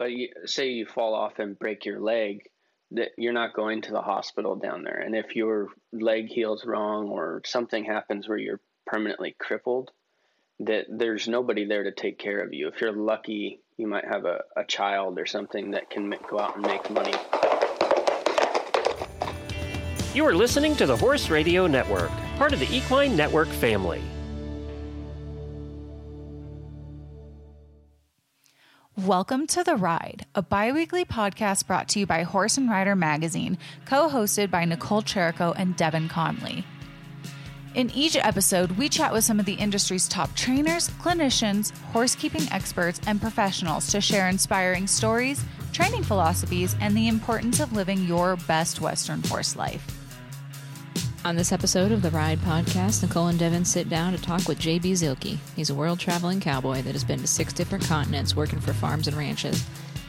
but you, say you fall off and break your leg, that you're not going to the hospital down there. And if your leg heals wrong or something happens where you're permanently crippled, that there's nobody there to take care of you. If you're lucky, you might have a, a child or something that can go out and make money. You are listening to the Horse Radio Network, part of the Equine Network family. Welcome to The Ride, a bi weekly podcast brought to you by Horse and Rider Magazine, co hosted by Nichole Chirico and Devin Conley. In each episode, we chat with some of the industry's top trainers, clinicians, horsekeeping experts, and professionals to share inspiring stories, training philosophies, and the importance of living your best Western horse life. On this episode of the Ride podcast, Nichole and Devin sit down to talk with JB Zielke. He's a world traveling cowboy that has been to six different continents working for farms and ranches.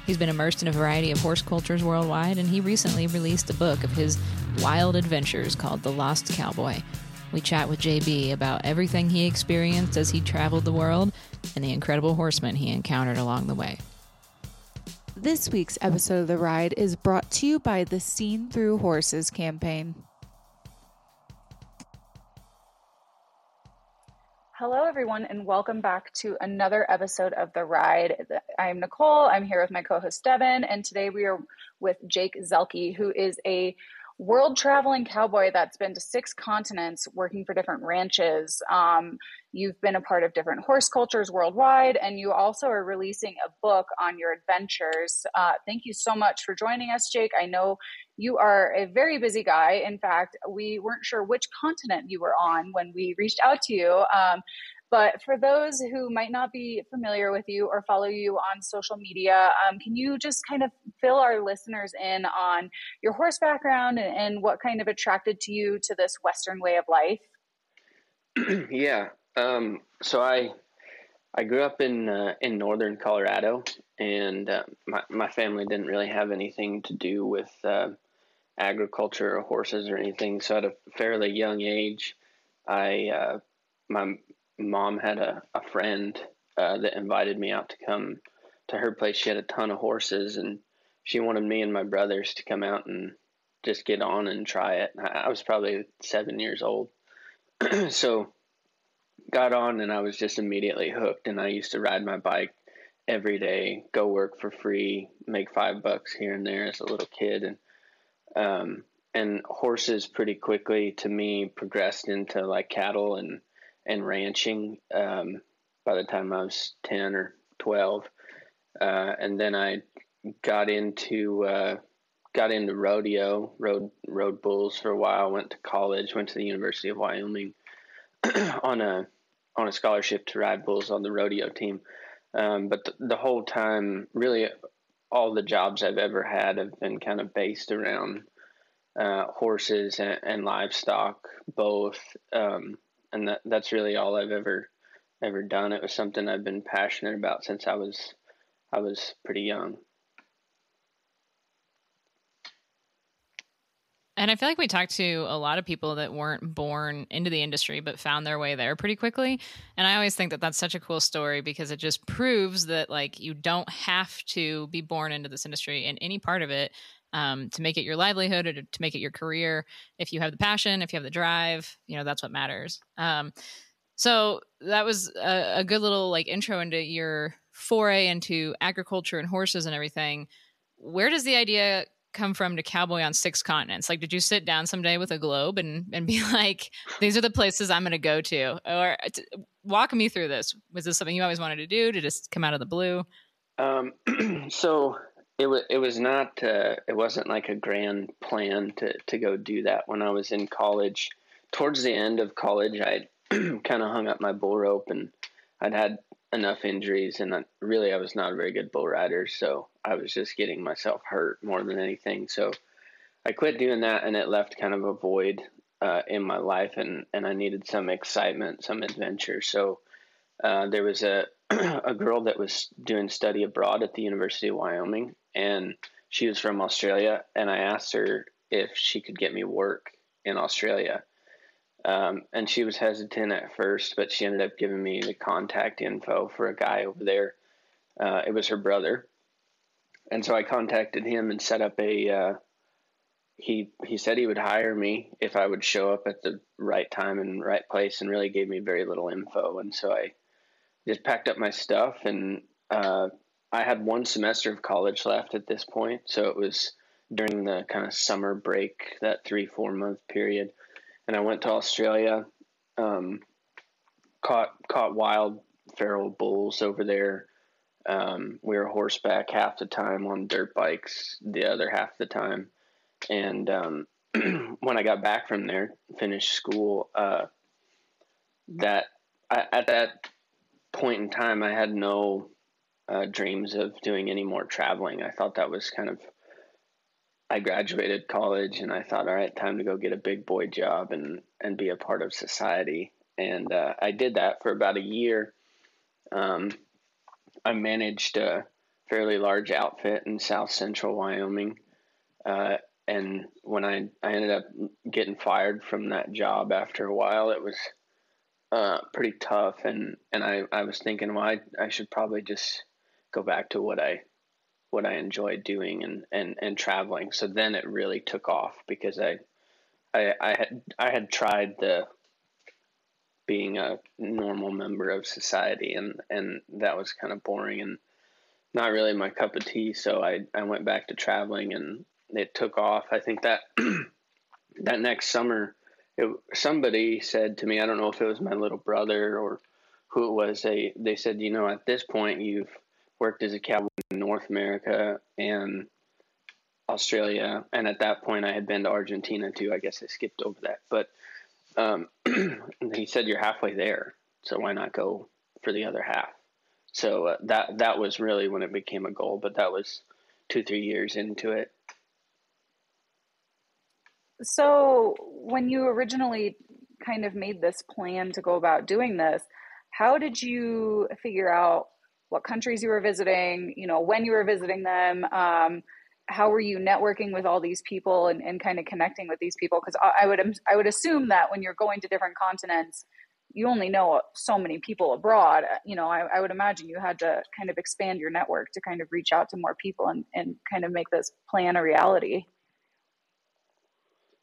He's been immersed in a variety of horse cultures worldwide, and he recently released a book of his wild adventures called The Lost Cowboy. We chat with JB about everything he experienced as he traveled the world and the incredible horsemen he encountered along the way. This week's episode of The Ride is brought to you by the Seen Through Horses campaign. Hello, everyone, and welcome back to another episode of The Ride. I'm Nichole. I'm here with my co host, Devin, and today we are with Jake Zielke, who is a world traveling cowboy that's been to six continents working for different ranches. Um, you've been a part of different horse cultures worldwide, and you also are releasing a book on your adventures. Uh, thank you so much for joining us, Jake. I know you are a very busy guy. In fact, we weren't sure which continent you were on when we reached out to you. Um, but for those who might not be familiar with you or follow you on social media, um, can you just kind of fill our listeners in on your horse background and, and what kind of attracted to you to this Western way of life? yeah. Um, so I I grew up in uh, in northern Colorado, and uh, my my family didn't really have anything to do with uh, agriculture or horses or anything. So at a fairly young age, I uh, my mom had a, a friend uh, that invited me out to come to her place. She had a ton of horses, and she wanted me and my brothers to come out and just get on and try it. I was probably seven years old, so got on, and I was just immediately hooked. And I used to ride my bike every day, go work for free, make five bucks here and there as a little kid, and um, and horses pretty quickly to me progressed into like cattle and and ranching um, by the time I was 10 or 12. Uh, and then I got into uh, got into rodeo, rode rode bulls for a while. Went to college, went to the University of Wyoming on a on a scholarship to ride bulls on the rodeo team. Um, but the, the, whole time, really, all the jobs I've ever had have been kind of based around uh, horses and, and, livestock, both. Um, and that that's really all I've ever ever done. It was something I've been passionate about since I was I was pretty young. And I feel like we talked to a lot of people that weren't born into the industry but found their way there pretty quickly. And I always think that that's such a cool story because it just proves that like you don't have to be born into this industry in any part of it um, to make it your livelihood or to, make it your career. If you have the passion, if you have the drive, you know, that's what matters. Um, so that was a, a, good little like intro into your foray into agriculture and horses and everything. Where does the idea come from to cowboy on six continents? Like, did you sit down someday with a globe and, and be like, these are the places I'm going to go to? Or t- walk me through this. Was this something you always wanted to do? Did just come out of the blue? Um, so it was it was not uh, it wasn't like a grand plan to to go do that when I was in college. Towards the end of college, I kind of hung up my bull rope and I'd had enough injuries and I, really I was not a very good bull rider, so I was just getting myself hurt more than anything. So I quit doing that and it left kind of a void uh, in my life and and I needed some excitement, some adventure. So uh, there was a a girl that was doing study abroad at the University of Wyoming, and she was from Australia. And I asked her if she could get me work in Australia. Um, and she was hesitant at first, but she ended up giving me the contact info for a guy over there. Uh, it was her brother. and so I contacted him and set up a. Uh, he he said he would hire me if I would show up at the right time and right place, and really gave me very little info. And so I just packed up my stuff, and uh, I had one semester of college left at this point, so it was during the kind of summer break, that three four month period, and I went to Australia, um, caught caught wild feral bulls over there. Um, we were horseback half the time on dirt bikes, the other half the time. And um, when I got back from there, finished school, uh, that I, at that point in time, I had no uh, dreams of doing any more traveling. I thought that was kind of. I graduated college and I thought, all right, time to go get a big boy job and and be a part of society. And uh, I did that for about a year um, I managed a fairly large outfit in South Central Wyoming, uh, and when I I ended up getting fired from that job after a while, it was uh, pretty tough, and and I, I was thinking, well, I, I should probably just go back to what I what I enjoyed doing and, and, and traveling. So then it really took off because I, I I had I had tried the being a normal member of society and and that was kind of boring and not really my cup of tea so I I went back to traveling and it took off I think that that next summer it, somebody said to me I don't know if it was my little brother or who it was they they said you know at this point you've worked as a cowboy in North America and Australia and at that point I had been to Argentina too I guess I skipped over that but um, he said you're halfway there, so why not go for the other half? So uh, that that was really when it became a goal, but that was two three years into it. So when you originally kind of made this plan to go about doing this, how did you figure out what countries you were visiting? You know when you were visiting them. Um, how were you networking with all these people and, and kind of connecting with these people? Because I, I, would I would assume that when you're going to different continents, you only know so many people abroad. You know, I, I would imagine you had to kind of expand your network to kind of reach out to more people and, and kind of make this plan a reality.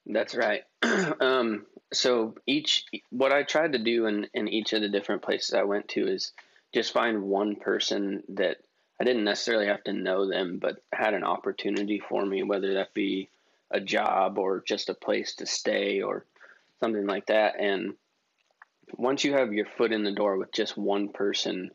That's right. um, so each what I tried to do in, in each of the different places I went to is just find one person that I didn't necessarily have to know them, but had an opportunity for me, whether that be a job or just a place to stay or something like that. And once you have your foot in the door with just one person,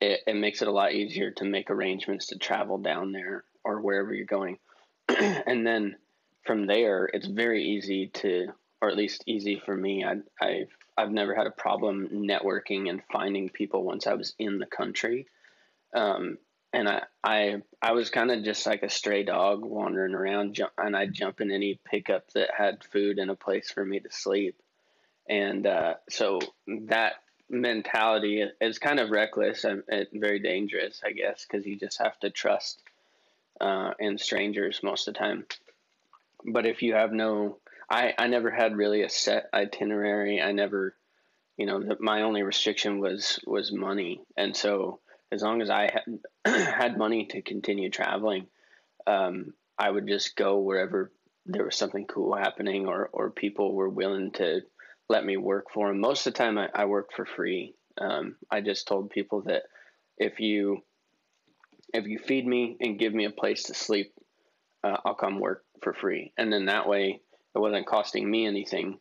it, it makes it a lot easier to make arrangements to travel down there or wherever you're going. and then from there, it's very easy to, or at least easy for me. I, I've I've never had a problem networking and finding people once I was in the country. Um, and I I I was kind of just like a stray dog wandering around, jump, and I'd jump in any pickup that had food and a place for me to sleep, and uh, so that mentality is kind of reckless and, and very dangerous, I guess, because you just have to trust uh, in strangers most of the time. But if you have no, I I never had really a set itinerary. I never, you know, the, my only restriction was was money, and so as long as I had had money to continue traveling, um, I would just go wherever there was something cool happening or or people were willing to let me work for them. Most of the time, I, I worked for free. Um, I just told people that if you if you feed me and give me a place to sleep, uh, I'll come work for free. And then that way, it wasn't costing me anything,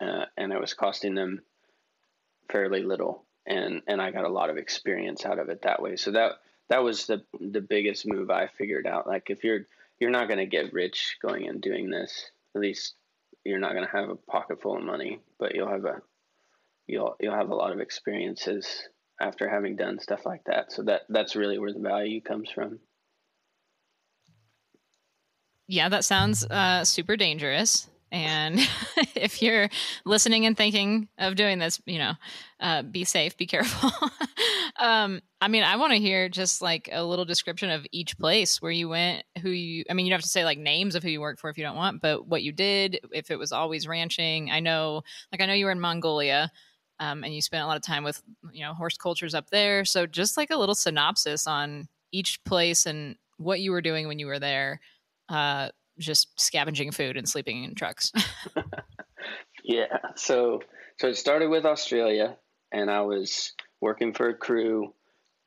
uh, and it was costing them fairly little and and I got a lot of experience out of it that way. So that that was the the biggest move I figured out. Like if you're you're not going to get rich going and doing this, at least you're not going to have a pocket full of money, but you'll have a you'll you'll have a lot of experiences after having done stuff like that. So that that's really where the value comes from. Yeah, that sounds uh, super dangerous. And if you're listening and thinking of doing this, you know, uh, be safe, be careful. um, I mean, I want to hear just like a little description of each place where you went, who you, I mean, you don't have to say like names of who you worked for if you don't want, but what you did, if it was always ranching. I know, like, I know you were in Mongolia. Um, and you spent a lot of time with you know horse cultures up there so just like a little synopsis on each place and what you were doing when you were there, uh, just scavenging food and sleeping in trucks. yeah. So so it started with Australia, and I was working for a crew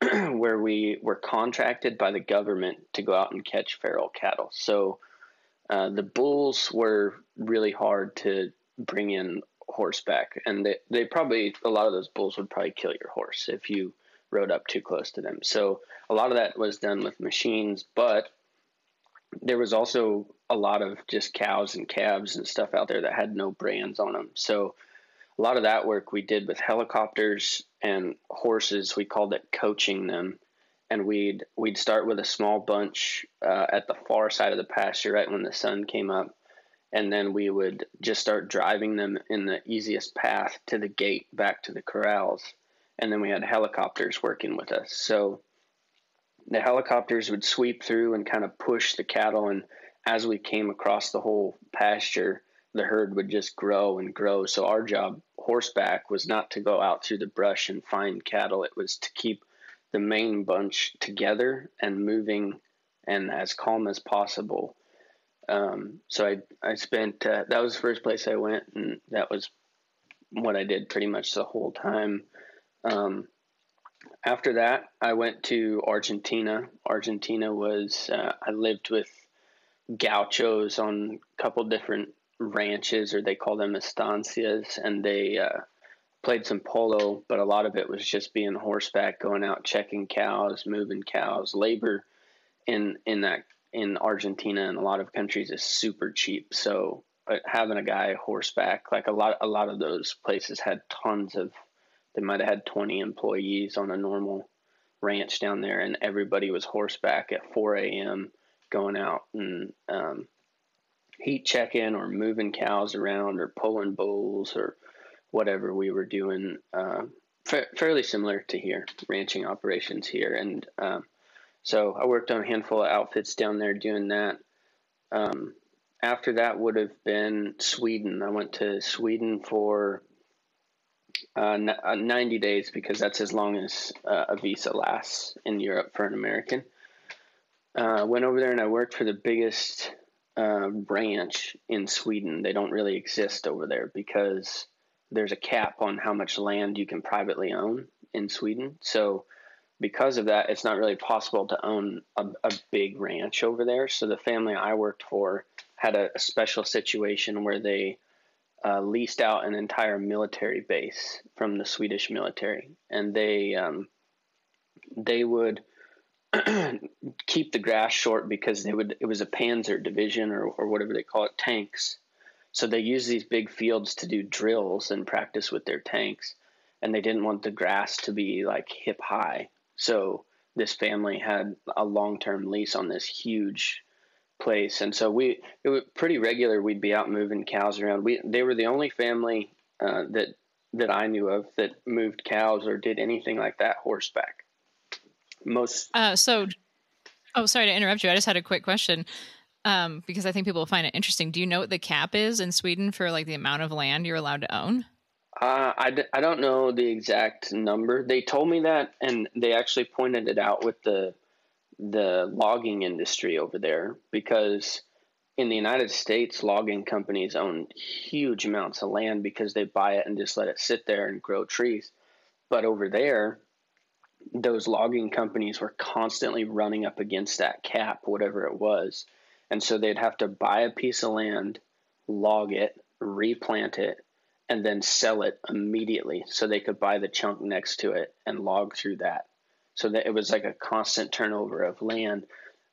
where we were contracted by the government to go out and catch feral cattle. So uh, the bulls were really hard to bring in horseback, and they, they probably a lot of those bulls would probably kill your horse if you rode up too close to them. So a lot of that was done with machines, but there was also a lot of just cows and calves and stuff out there that had no brands on them. So a lot of that work we did with helicopters and horses. We called it coaching them, and we'd we'd start with a small bunch uh, at the far side of the pasture right when the sun came up, and then we would just start driving them in the easiest path to the gate back to the corrals, and then we had helicopters working with us. So the helicopters would sweep through and kind of push the cattle and as we came across the whole pasture the herd would just grow and grow. So our job, horseback, was not to go out through the brush and find cattle. It was to keep the main bunch together and moving and as calm as possible. Um, so I I spent uh, that was the first place I went, and that was what I did pretty much the whole time. Um, after that, I went to Argentina. Argentina was uh, I lived with gauchos on a couple different ranches, or they call them estancias, and they uh, played some polo, but a lot of it was just being horseback, going out checking cows, moving cows. Labor in in that in Argentina and a lot of countries is super cheap, so having a guy horseback, like a lot a lot of those places had tons of. They might have had twenty employees on a normal ranch down there, and everybody was horseback at 4 a.m. going out and um, heat checking or moving cows around or pulling bulls or whatever we were doing. Uh, fa- fairly similar to here, ranching operations here. And um, so I worked on a handful of outfits down there doing that. Um, after that would have been Sweden. I went to Sweden for uh, n- uh, 90 days because that's as long as uh, a visa lasts in Europe for an American. Uh, went over there and I worked for the biggest uh, ranch in Sweden. They don't really exist over there because there's a cap on how much land you can privately own in Sweden. So, because of that, it's not really possible to own a, a big ranch over there. So, the family I worked for had a, a special situation where they uh, leased out an entire military base from the Swedish military, and they um, they would keep the grass short because they would it was a panzer division or, or whatever they call it tanks. So they use these big fields to do drills and practice with their tanks. And they didn't want the grass to be like hip high. So this family had a long-term lease on this huge place and so we it was pretty regular we'd be out moving cows around we they were the only family uh, that that I knew of that moved cows or did anything like that horseback most. Uh, so, oh, sorry to interrupt you. I just had a quick question um, because I think people will find it interesting. Do you know what the cap is in Sweden for like the amount of land you're allowed to own? Uh, I d- I don't know the exact number. They told me that, and they actually pointed it out with the the logging industry over there because in the United States, logging companies own huge amounts of land because they buy it and just let it sit there and grow trees. But over there, those logging companies were constantly running up against that cap, whatever it was. And so they'd have to buy a piece of land, log it, replant it, and then sell it immediately so they could buy the chunk next to it and log through that. So that it was like a constant turnover of land.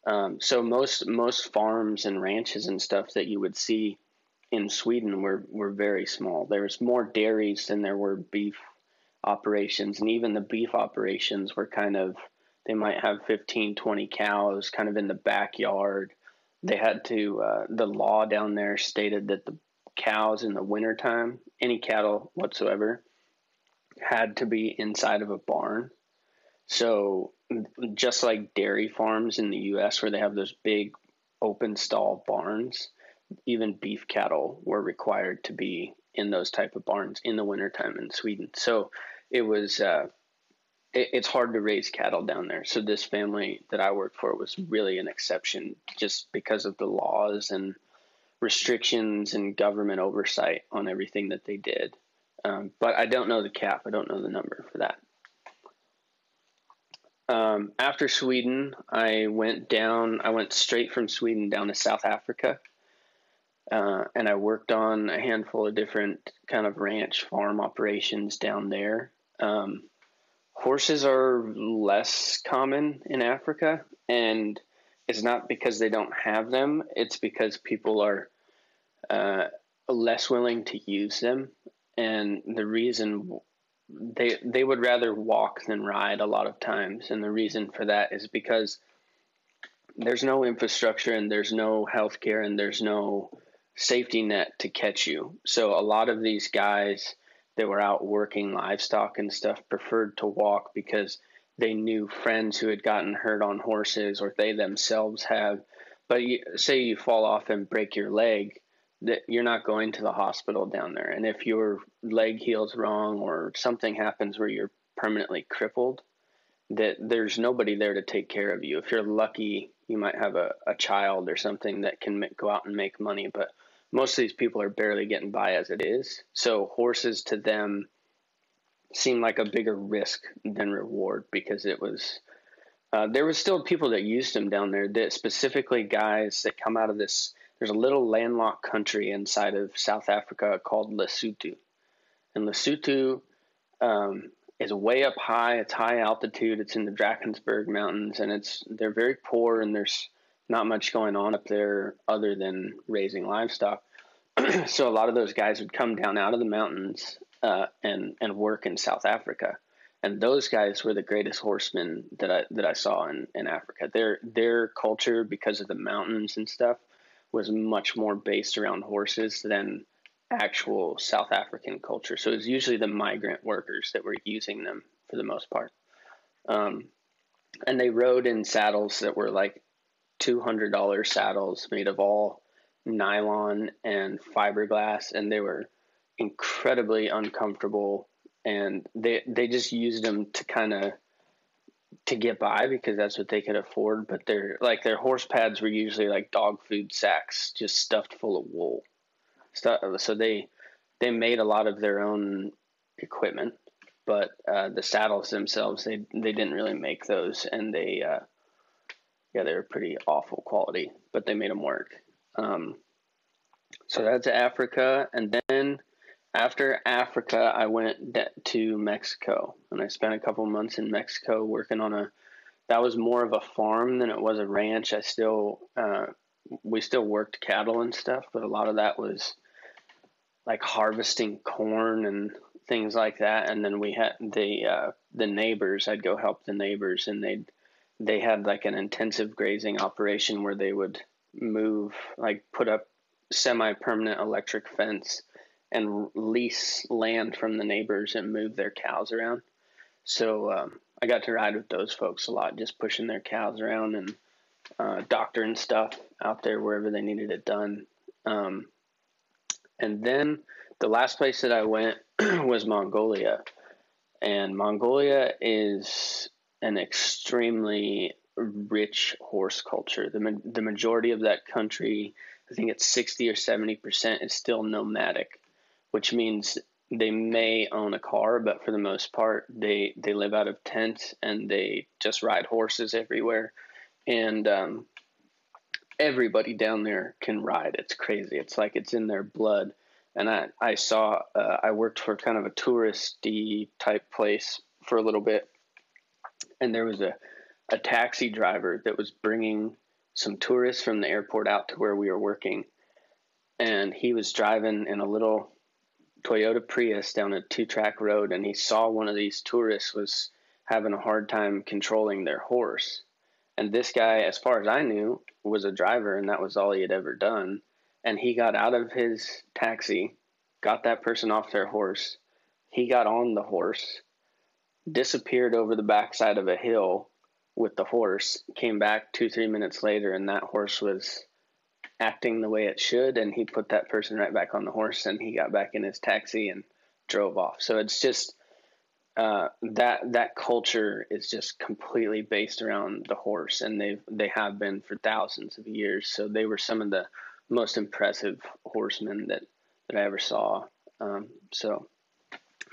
Um, so most most farms and ranches and stuff that you would see in Sweden were were very small. There was more dairies than there were beef operations and even the beef operations were kind of they might have 15 20 cows kind of in the backyard they had to uh, the law down there stated that the cows in the wintertime any cattle whatsoever had to be inside of a barn so just like dairy farms in the us where they have those big open stall barns even beef cattle were required to be in those type of barns in the wintertime in sweden so it was uh, it, it's hard to raise cattle down there. So this family that I worked for was really an exception, just because of the laws and restrictions and government oversight on everything that they did. Um, but I don't know the cap. I don't know the number for that. Um, after Sweden, I went down. I went straight from Sweden down to South Africa, uh, and I worked on a handful of different kind of ranch farm operations down there. Um, horses are less common in Africa, and it's not because they don't have them. It's because people are uh, less willing to use them, and the reason they they would rather walk than ride a lot of times, and the reason for that is because there's no infrastructure and there's no healthcare and there's no safety net to catch you. So a lot of these guys that were out working livestock and stuff preferred to walk because they knew friends who had gotten hurt on horses or they themselves have. But you, say you fall off and break your leg, that you're not going to the hospital down there. And if your leg heals wrong or something happens where you're permanently crippled, that there's nobody there to take care of you. If you're lucky, you might have a, a child or something that can make, go out and make money, but most of these people are barely getting by as it is. So horses to them seemed like a bigger risk than reward because it was uh, there was still people that used them down there that specifically guys that come out of this there's a little landlocked country inside of South Africa called Lesotho. And Lesotho um, is way up high. It's high altitude. It's in the Drakensberg Mountains, and it's they're very poor, and there's not much going on up there other than raising livestock. so a lot of those guys would come down out of the mountains uh, and and work in South Africa, and those guys were the greatest horsemen that I that I saw in, in Africa. Their their culture because of the mountains and stuff was much more based around horses than actual South African culture. So it was usually the migrant workers that were using them for the most part. Um, and they rode in saddles that were like $200 saddles made of all nylon and fiberglass, and they were incredibly uncomfortable. And they, they just used them to kind of to get by because that's what they could afford. But their like their horse pads were usually like dog food sacks, just stuffed full of wool. So they they made a lot of their own equipment, but uh, the saddles themselves they they didn't really make those, and they uh, yeah they were pretty awful quality, but they made them work. Um, so that's Africa, and then after Africa, I went to Mexico and I spent a couple months in Mexico working on a. That was more of a farm than it was a ranch. I still, uh, we still worked cattle and stuff, but a lot of that was like harvesting corn and things like that. And then we had the uh, the neighbors. I'd go help the neighbors, and they'd they had like an intensive grazing operation where they would move, like put up semi permanent electric fence and lease land from the neighbors and move their cows around. So um, I got to ride with those folks a lot, just pushing their cows around and uh, doctoring stuff out there wherever they needed it done. Um, and then the last place that I went was Mongolia. And Mongolia is an extremely rich horse culture. The, the majority of that country, I think it's 60 or 70%, is still nomadic which means they may own a car, but for the most part, they they live out of tents and they just ride horses everywhere, and um, everybody down there can ride. It's crazy. It's like it's in their blood. And I I saw uh, I worked for kind of a touristy type place for a little bit, and there was a a taxi driver that was bringing some tourists from the airport out to where we were working, and he was driving in a little Toyota Prius down a two track road and he saw one of these tourists was having a hard time controlling their horse. And this guy, as far as I knew, was a driver and that was all he had ever done. And he got out of his taxi, got that person off their horse. He got on the horse, disappeared over the backside of a hill with the horse, came back two, three minutes later, and that horse was acting the way it should and he put that person right back on the horse and he got back in his taxi and drove off so it's just uh, that that culture is just completely based around the horse, and they've they have been for thousands of years. So they were some of the most impressive horsemen that that I ever saw. Um, so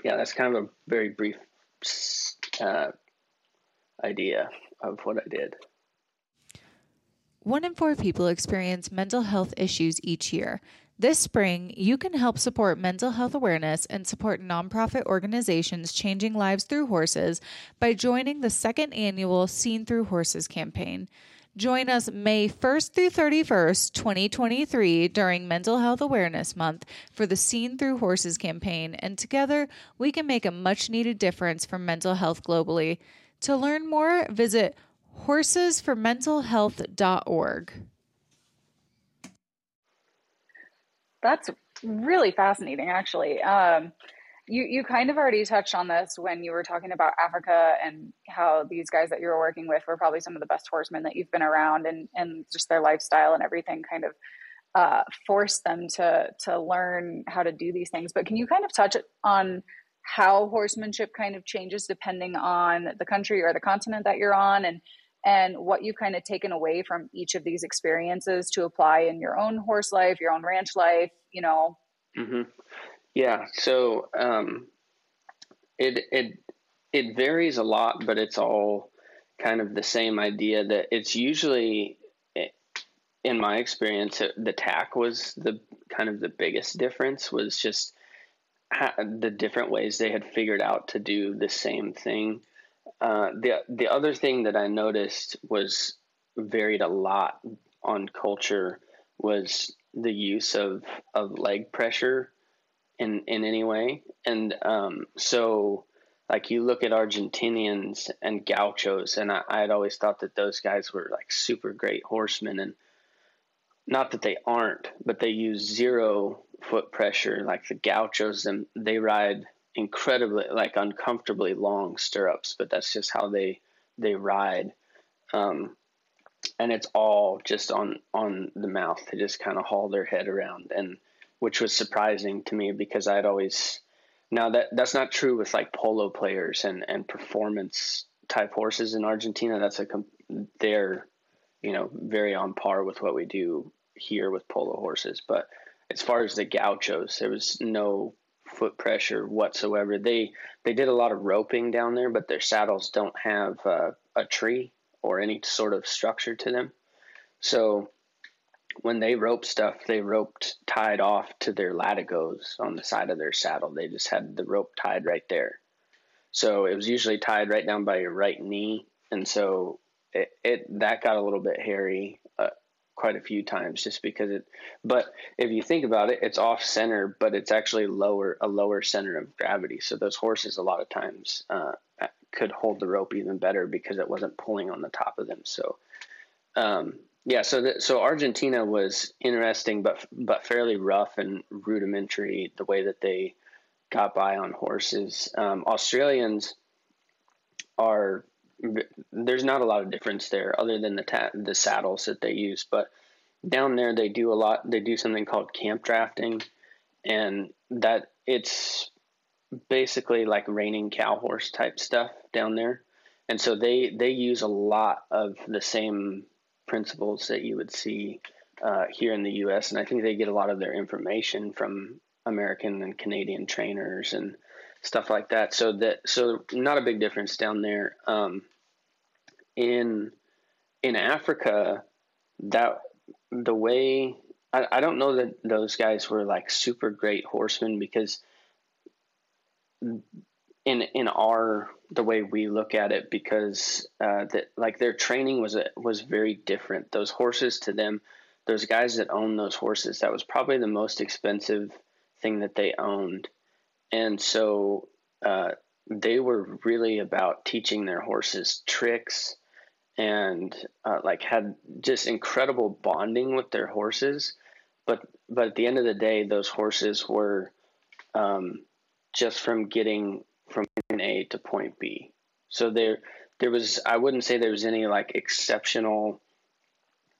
yeah, that's kind of a very brief uh, idea of what I did. One in four people experience mental health issues each year. This spring, you can help support mental health awareness and support nonprofit organizations changing lives through horses by joining the second annual Seen Through Horses campaign. Join us May 1st through 31st, 2023, during Mental Health Awareness Month for the Seen Through Horses campaign, and together we can make a much needed difference for mental health globally. To learn more, visit horsesformentalhealth.org. That's really fascinating, actually. Um, you you kind of already touched on this when you were talking about Africa and how these guys that you were working with were probably some of the best horsemen that you've been around, and and just their lifestyle and everything kind of uh, forced them to to learn how to do these things. But can you kind of touch on how horsemanship kind of changes depending on the country or the continent that you're on, and and what you've kind of taken away from each of these experiences to apply in your own horse life, your own ranch life, you know? Mm-hmm. Yeah. So um, it it it varies a lot, but it's all kind of the same idea that it's usually in my experience the tack was the kind of the biggest difference was just the different ways they had figured out to do the same thing uh, the the other thing that I noticed was varied a lot on culture was the use of, of leg pressure in in any way, and um, so like you look at Argentinians and gauchos, and I, I'd always thought that those guys were like super great horsemen, and not that they aren't, but they use zero foot pressure. Like the gauchos, and they ride incredibly like uncomfortably long stirrups, but that's just how they they ride. Um, and it's all just on on the mouth. They just kind of haul their head around, and which was surprising to me because I'd always now that that's not true with like polo players and and performance type horses in Argentina. That's a they're you know very on par with what we do here with polo horses, but as far as the gauchos, there was no foot pressure whatsoever. They they did a lot of roping down there, but their saddles don't have uh, a tree or any sort of structure to them. So when they rope stuff, they roped tied off to their latigos on the side of their saddle. They just had the rope tied right there. So it was usually tied right down by your right knee, and so it, it that got a little bit hairy quite a few times just because it but if you think about it it's off center but it's actually lower a lower center of gravity. So those horses a lot of times uh, could hold the rope even better because it wasn't pulling on the top of them. So um, yeah so the, so Argentina was interesting but but fairly rough and rudimentary the way that they got by on horses. Um, Australians are there's not a lot of difference there other than the ta- the saddles that they use but down there they do a lot they do something called camp drafting and that it's basically like reining cow horse type stuff down there and so they they use a lot of the same principles that you would see uh, here in the US and I think they get a lot of their information from American and Canadian trainers and stuff like that so that so not a big difference down there um, in in Africa, that the way I, I don't know that those guys were like super great horsemen because in in our the way we look at it because uh, that like their training was a, was very different. Those horses to them, those guys that own those horses, that was probably the most expensive thing that they owned, and so uh, they were really about teaching their horses tricks and uh, like had just incredible bonding with their horses. But but at the end of the day, those horses were um, just from getting from point A to point B. So there there was I wouldn't say there was any like exceptional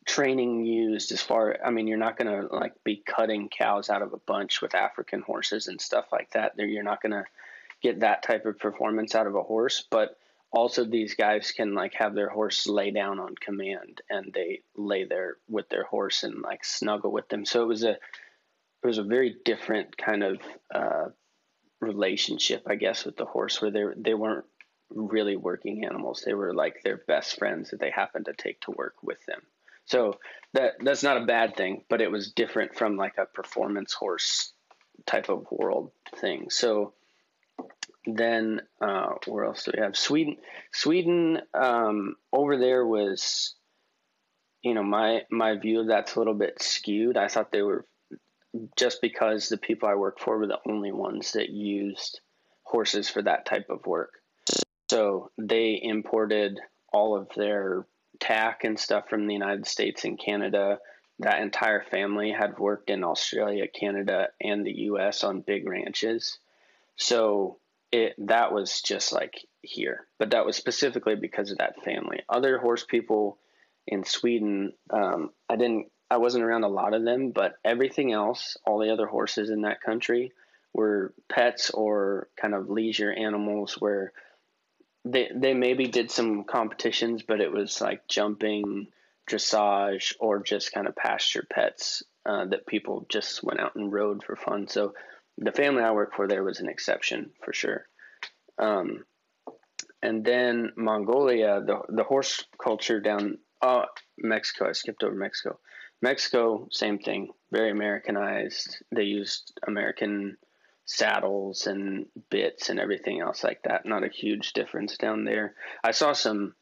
training used as far I mean you're not going to like be cutting cows out of a bunch with African horses and stuff like that. There you're not going to get that type of performance out of a horse, but also these guys can like have their horse lay down on command and they lay there with their horse and like snuggle with them. So it was a it was a very different kind of uh, relationship, I guess, with the horse where they they weren't really working animals. They were like their best friends that they happened to take to work with them. So that that's not a bad thing, but it was different from like a performance horse type of world thing. So then uh, where else do we have Sweden? Sweden um, over there was, you know, my my view of that's a little bit skewed. I thought they were just because the people I work for were the only ones that used horses for that type of work. So they imported all of their tack and stuff from the United States and Canada. That entire family had worked in Australia, Canada, and the US on big ranches. So it that was just like here, but that was specifically because of that family. Other horse people in Sweden, um, I didn't, I wasn't around a lot of them, but everything else, all the other horses in that country, were pets or kind of leisure animals where they they maybe did some competitions, but it was like jumping, dressage, or just kind of pasture pets uh, that people just went out and rode for fun. So the family I work for there was an exception for sure. Um, and then Mongolia, the the horse culture down oh Mexico. I skipped over Mexico. Mexico, same thing, very Americanized. They used American saddles and bits and everything else like that. Not a huge difference down there. I saw some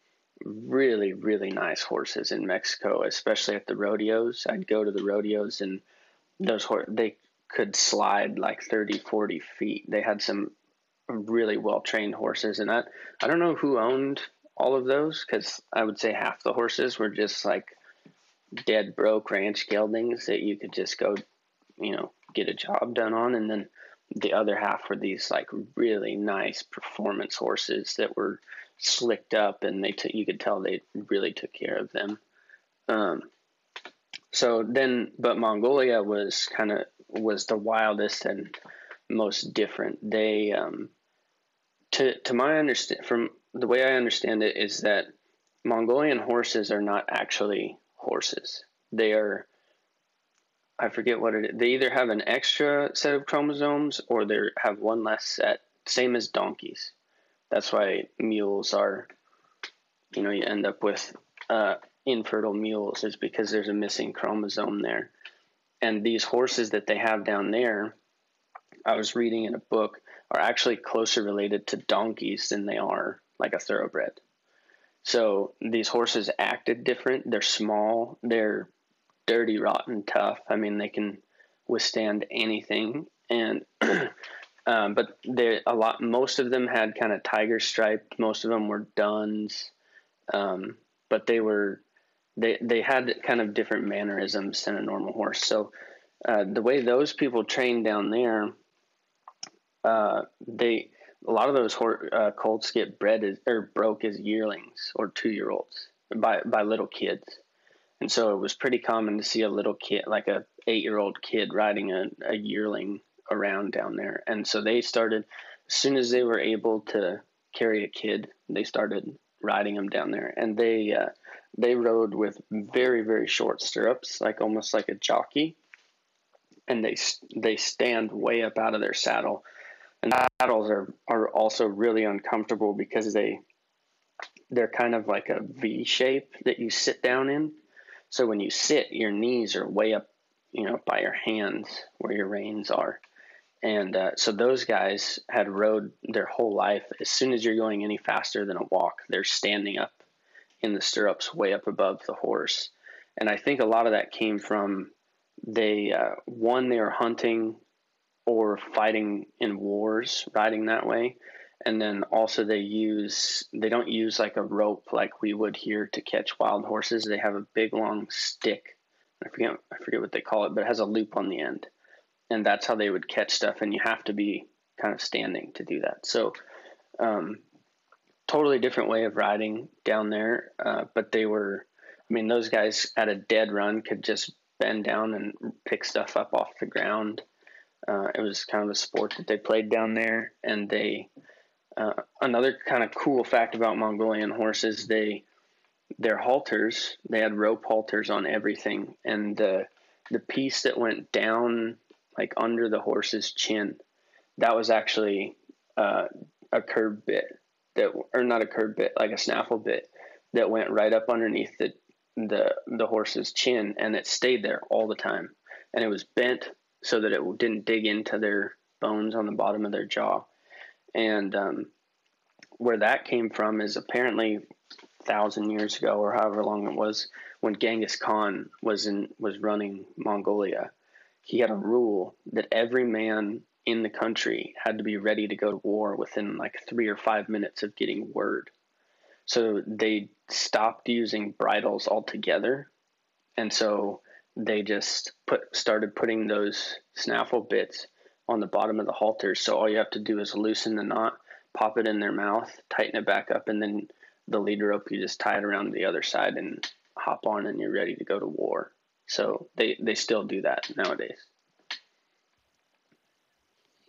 really really nice horses in Mexico, especially at the rodeos. I'd go to the rodeos and those horse they could slide like 30 40 feet. They had some really well trained horses and I I don't know who owned all of those cuz I would say half the horses were just like dead broke ranch geldings that you could just go, you know, get a job done on and then the other half were these like really nice performance horses that were slicked up and they t- you could tell they really took care of them um, so then but mongolia was kind of was the wildest and most different they um, to to my understand from the way i understand it is that mongolian horses are not actually horses they are I forget what it is. They either have an extra set of chromosomes or they have one less set, same as donkeys. That's why mules are, you know, you end up with uh, infertile mules, is because there's a missing chromosome there. And these horses that they have down there, I was reading in a book, are actually closer related to donkeys than they are like a thoroughbred. So these horses acted different. They're small. They're dirty, rotten, tough. I mean, they can withstand anything. And um, but they a lot. Most of them had kind of tiger striped. Most of them were duns, um, but they were they they had kind of different mannerisms than a normal horse. So uh, the way those people train down there, uh, they a lot of those hor- uh, colts get bred as, or broke as yearlings or two year olds by by little kids. And so it was pretty common to see a little kid, like a eight year old kid, riding a, a yearling around down there. And so they started, as soon as they were able to carry a kid, they started riding them down there. And they uh, they rode with very very short stirrups, like almost like a jockey. And they they stand way up out of their saddle. And saddles are are also really uncomfortable because they they're kind of like a V shape that you sit down in. So when you sit, your knees are way up, you know, by your hands where your reins are. And uh, so those guys had rode their whole life. As soon as you're going any faster than a walk, they're standing up in the stirrups way up above the horse. And I think a lot of that came from they, uh, one, they are hunting or fighting in wars, riding that way. And then also they use they don't use like a rope like we would here to catch wild horses. They have a big long stick. I forget i forget what they call it but it has a loop on the end. And that's how they would catch stuff. And you have to be kind of standing to do that. So um, totally different way of riding down there uh, but they were i mean those guys at a dead run could just bend down and pick stuff up off the ground. Uh, it was kind of a sport that they played down there, and they uh, another kind of cool fact about Mongolian horses they their halters they had rope halters on everything, and the the piece that went down like under the horse's chin that was actually uh, a curb bit that or not a curb bit like a snaffle bit that went right up underneath the the the horse's chin and it stayed there all the time. And it was bent so that it didn't dig into their bones on the bottom of their jaw. And um, where that came from is apparently thousand years ago or however long it was when Genghis Khan was in was running Mongolia. He had a rule that every man in the country had to be ready to go to war within like three or five minutes of getting word. So they stopped using bridles altogether. And so they just put started putting those snaffle bits on the bottom of the halters. So all you have to do is loosen the knot, pop it in their mouth, tighten it back up, and then the lead rope you just tie it around the other side and hop on and you're ready to go to war. So they, they still do that nowadays.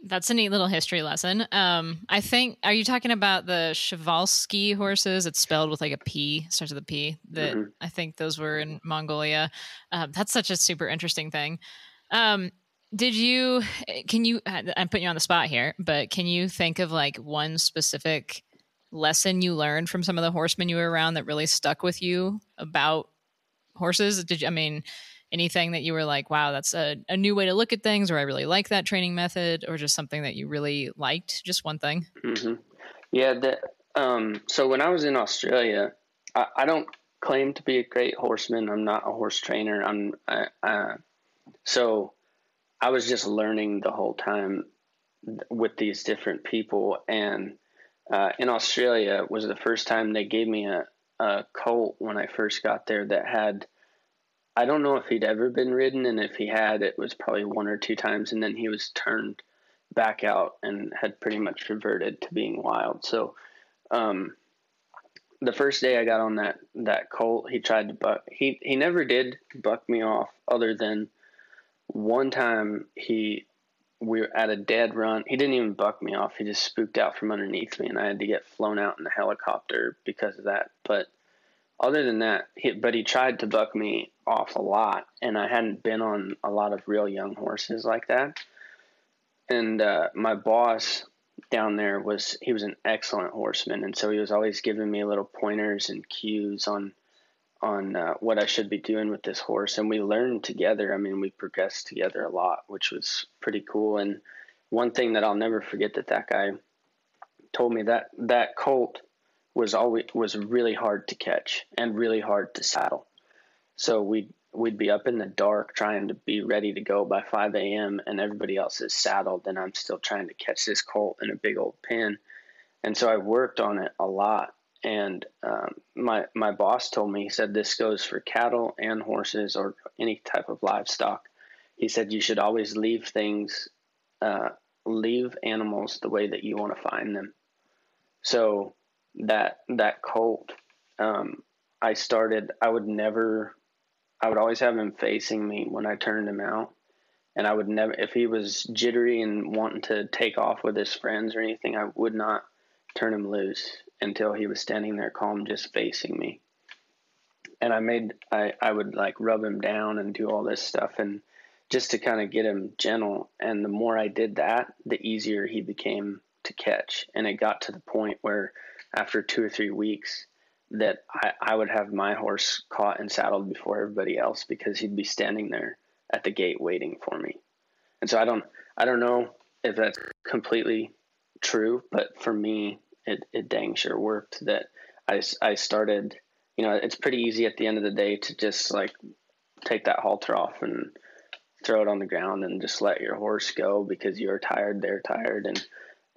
That's a neat little history lesson. Um, I think, are you talking about the Przewalski horses? It's spelled with like a P, starts with a P. That mm-hmm. I think those were in Mongolia. Uh, that's such a super interesting thing. Um, did you, can you, I'm putting you on the spot here, but can you think of like one specific lesson you learned from some of the horsemen you were around that really stuck with you about horses? Did you, I mean, anything that you were like, wow, that's a, a new way to look at things, or I really like that training method, or just something that you really liked? Just one thing. Mm-hmm. Yeah. The, um, so when I was in Australia, I, I, don't claim to be a great horseman. I'm not a horse trainer. I'm I, so I was just learning the whole time with these different people. And uh, in Australia was the first time they gave me a, a colt when I first got there that had I don't know if he'd ever been ridden, and if he had, it was probably one or two times, and then he was turned back out and had pretty much reverted to being wild. So, um, the first day I got on that that colt, he tried to buck. He he never did buck me off, other than one time he we were at a dead run. He didn't even buck me off. He just spooked out from underneath me, and I had to get flown out in the helicopter because of that. But other than that, he, but he tried to buck me off a lot, and I hadn't been on a lot of real young horses like that. And uh, my boss down there was he was an excellent horseman, and so he was always giving me little pointers and cues on on uh, what I should be doing with this horse, and we learned together. I mean, we progressed together a lot, which was pretty cool. And one thing that I'll never forget that that guy told me that that colt was always was really hard to catch and really hard to saddle. So we'd we'd be up in the dark trying to be ready to go by 5 a.m. and everybody else is saddled and I'm still trying to catch this colt in a big old pen. And so I worked on it a lot. And um, my my boss told me he said this goes for cattle and horses or any type of livestock. He said you should always leave things, uh, leave animals the way that you want to find them. So that that colt, um, I started. I would never. I would always have him facing me when I turned him out, and I would never. If he was jittery and wanting to take off with his friends or anything, I would not turn him loose until he was standing there calm, just facing me. And I made. I I would like rub him down and do all this stuff and just to kind of get him gentle. And the more I did that, the easier he became to catch. And it got to the point where after two or three weeks that I, I would have my horse caught and saddled before everybody else because he'd be standing there at the gate waiting for me. And so I don't I don't know if that's completely true, but for me it, it dang sure worked that I, I started, you know, it's pretty easy at the end of the day to just like take that halter off and throw it on the ground and just let your horse go because you're tired, they're tired. And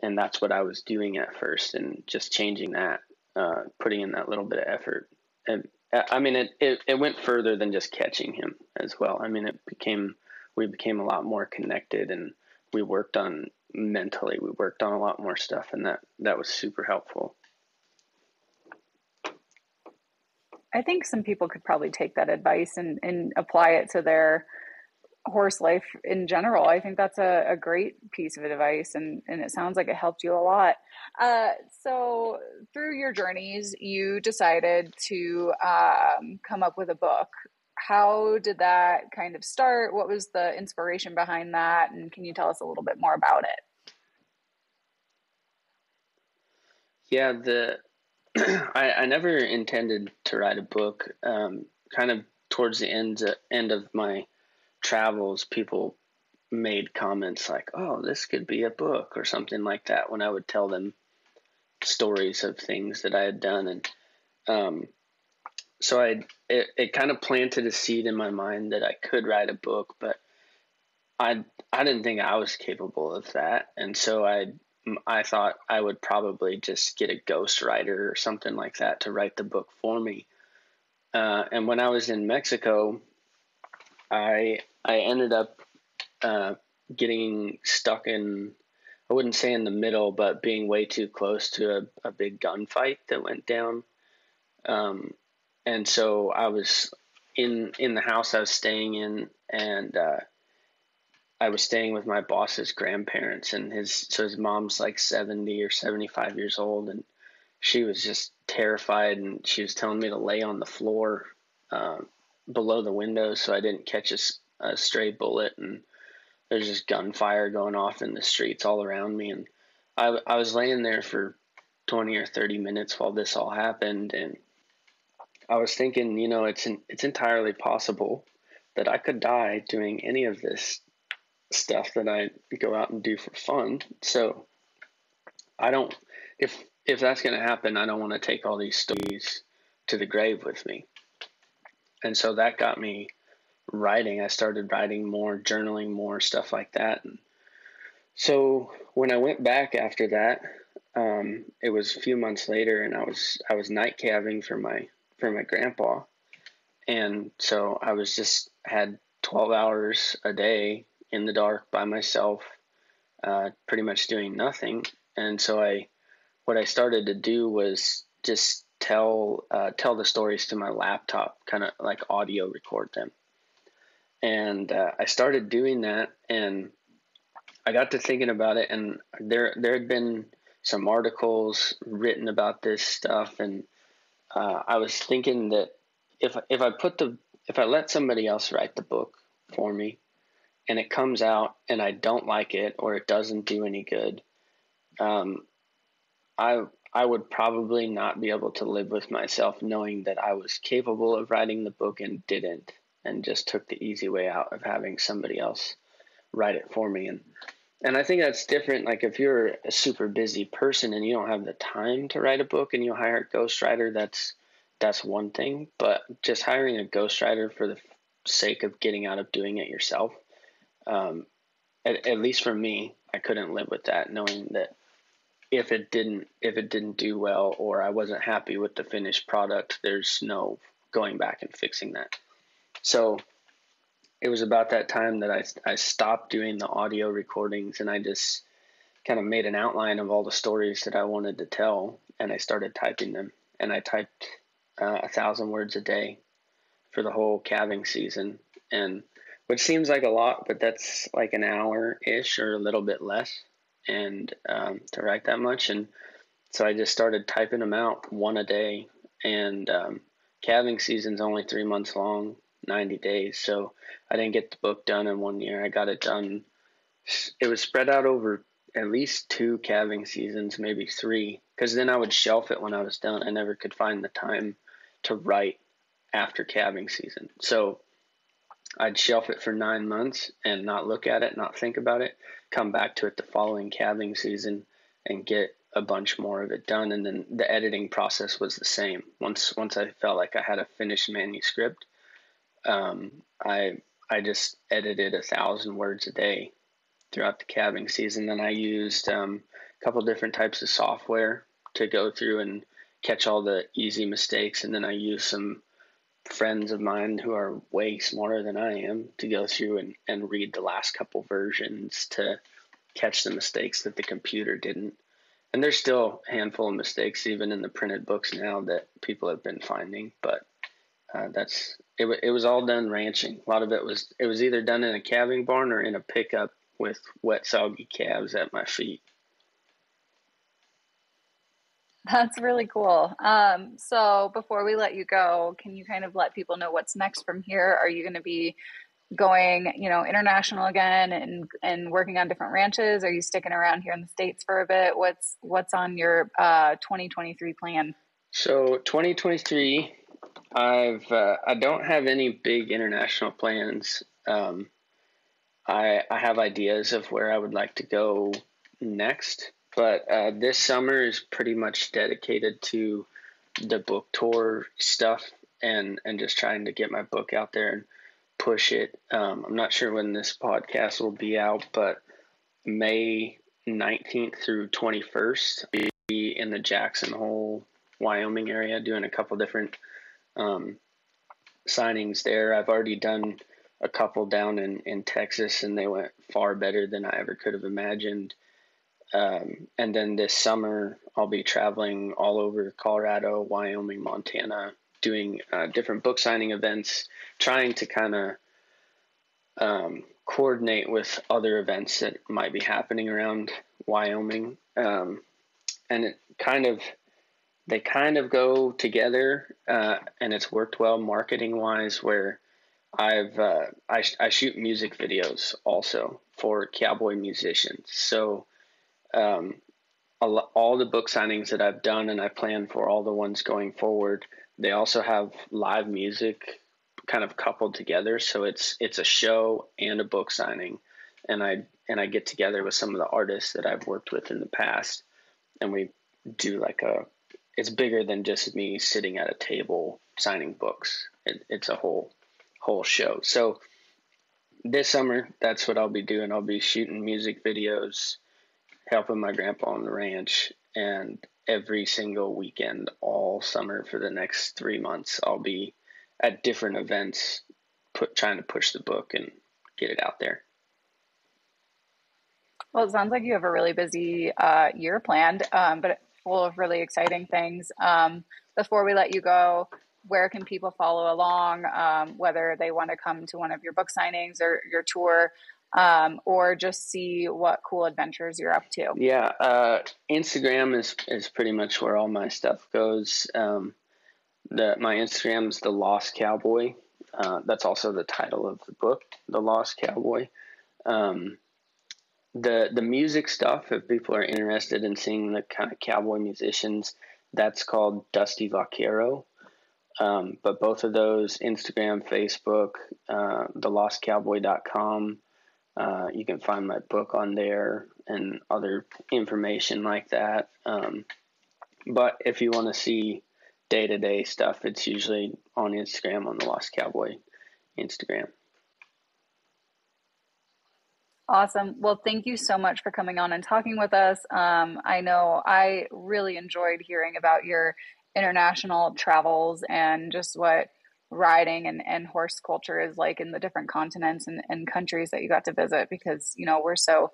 and that's what I was doing at first, and just changing that, uh, putting in that little bit of effort. And I mean, it, it it went further than just catching him as well. I mean, it became we became a lot more connected, and we worked on mentally. We worked on a lot more stuff, and that that was super helpful. I think some people could probably take that advice and, and apply it to their horse life in general. I think that's a, a great piece of advice, and, and it sounds like it helped you a lot. Uh, so, through your journeys, you decided to um, come up with a book. How did that kind of start? What was the inspiration behind that? And can you tell us a little bit more about it? Yeah, the I, I never intended to write a book. Um, kind of towards the end end of my travels, people made comments like, "Oh, this could be a book" or something like that when I would tell them stories of things that I had done, and um, so I it, it kind of planted a seed in my mind that I could write a book, but I I didn't think I was capable of that, and so I I thought I would probably just get a ghostwriter or something like that to write the book for me. Uh, and when I was in Mexico, I I ended up uh, getting stuck in I wouldn't say in the middle, but being way too close to a, a big gunfight that went down. Um, and so I was in in the house I was staying in, and uh, I was staying with my boss's grandparents, and his so his mom's like seventy or seventy five years old, and she was just terrified, and she was telling me to lay on the floor uh, below the window so I didn't catch a, a stray bullet, and there's just gunfire going off in the streets all around me, and I I was laying there for twenty or thirty minutes while this all happened, and I was thinking, you know, it's it's entirely possible that I could die doing any of this stuff that I go out and do for fun. So I don't if if that's going to happen, I don't want to take all these stories to the grave with me. And so that got me writing. I started writing more, journaling more, stuff like that. And so when I went back after that, um, it was a few months later, and I was I was night calving for my for my grandpa, and so I was just had twelve hours a day in the dark by myself, uh, pretty much doing nothing. And so I, what I started to do was just tell uh, tell the stories to my laptop, kind of like audio record them. And uh, I started doing that, and I got to thinking about it, and there there had been some articles written about this stuff, and uh, I was thinking that if if I put the if I let somebody else write the book for me, and it comes out and I don't like it or it doesn't do any good, um, I I would probably not be able to live with myself knowing that I was capable of writing the book and didn't, and just took the easy way out of having somebody else write it for me. And and I think that's different. Like if you're a super busy person and you don't have the time to write a book and you hire a ghostwriter, that's that's one thing. But just hiring a ghostwriter for the sake of getting out of doing it yourself um, at, at least for me, I couldn't live with that, knowing that if it didn't if it didn't do well or I wasn't happy with the finished product, there's no going back and fixing that. So it was about that time that I I stopped doing the audio recordings and I just kind of made an outline of all the stories that I wanted to tell and I started typing them and I typed uh, a thousand words a day for the whole calving season and which seems like a lot, but that's like an hour ish or a little bit less, and um, to write that much. And so I just started typing them out one a day. And um, calving season's only three months long, 90 days. So I didn't get the book done in one year. I got it done. It was spread out over at least two calving seasons, maybe three, because then I would shelf it when I was done. I never could find the time to write after calving season. So I'd shelf it for nine months and not look at it, not think about it, come back to it the following calving season and get a bunch more of it done. And then the editing process was the same. Once once I felt like I had a finished manuscript, um, I I just edited a thousand words a day throughout the calving season. Then I used um, a couple different types of software to go through and catch all the easy mistakes, and then I used some friends of mine who are way smarter than I am to go through and, and read the last couple versions to catch the mistakes that the computer didn't. And there's still a handful of mistakes even in the printed books now that people have been finding, but uh, that's it, it was all done ranching. A lot of it was it was either done in a calving barn or in a pickup with wet soggy calves at my feet. That's really cool. Um, so before we let you go, can you kind of let people know what's next from here? Are you going to be going, you know, international again and and working on different ranches? Are you sticking around here in the states for a bit? What's what's on your uh, 2023 plan? So 2023, I've uh, I don't have any big international plans. Um, I I have ideas of where I would like to go next but uh, this summer is pretty much dedicated to the book tour stuff and and just trying to get my book out there and push it. Um, I'm not sure when this podcast will be out, but May 19th through 21st, I'll be in the Jackson Hole, Wyoming area doing a couple different um, signings there. I've already done a couple down in, in Texas, and they went far better than I ever could have imagined. Um, and then this summer, I'll be traveling all over Colorado, Wyoming, Montana, doing uh, different book signing events, trying to kind of um, coordinate with other events that might be happening around Wyoming. Um, and it kind of, they kind of go together, uh, and it's worked well marketing wise. Where I've uh, I, I shoot music videos also for cowboy musicians, so um, all the book signings that I've done and I plan for all the ones going forward, they also have live music kind of coupled together. So it's it's a show and a book signing, and I and I get together with some of the artists that I've worked with in the past, and we do like a. It's bigger than just me sitting at a table signing books. It, it's a whole whole show. So this summer, that's what I'll be doing. I'll be shooting music videos helping my grandpa on the ranch. And every single weekend, all summer for the next three months, I'll be at different events, put trying to push the book and get it out there. Well, it sounds like you have a really busy uh, year planned, um, but full of really exciting things. Um, before we let you go, where can people follow along, um, whether they want to come to one of your book signings or your tour? um, or just see what cool adventures you're up to. Yeah, uh, Instagram is is pretty much where all my stuff goes. Um, the my Instagram's the Lost Cowboy. Uh, that's also the title of the book, The Lost Cowboy. Um, the the music stuff, if people are interested in seeing the kind of cowboy musicians, that's called Dusty Vaquero. Um, but both of those, Instagram, Facebook, uh, thelostcowboy.com, uh, you can find my book on there and other information like that. Um, but if you want to see day to day stuff, it's usually on Instagram on the Lost Cowboy Instagram. Awesome. Well, thank you so much for coming on and talking with us. Um, I know I really enjoyed hearing about your international travels and just what riding and, and horse culture is like in the different continents and, and countries that you got to visit because you know we're so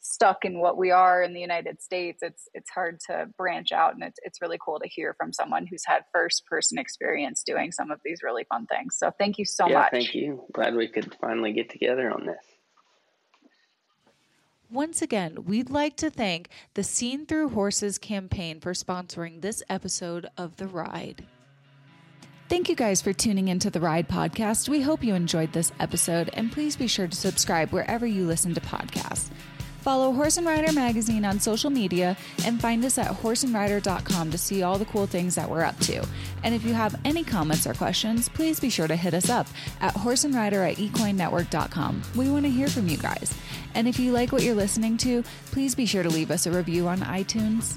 stuck in what we are in the United States. It's it's hard to branch out and it's it's really cool to hear from someone who's had first person experience doing some of these really fun things. So thank you so yeah, much. thank you. Glad we could finally get together on this once again, we'd like to thank the Seen Through Horses campaign for sponsoring this episode of The Ride. Thank you guys for tuning into the Ride podcast. We hope you enjoyed this episode, and please be sure to subscribe wherever you listen to podcasts. Follow Horse and Rider magazine on social media and find us at horseandrider.com to see all the cool things that we're up to. And if you have any comments or questions, please be sure to hit us up at horseandrider at equinenetwork.com. We want to hear from you guys. And if you like what you're listening to, please be sure to leave us a review on iTunes.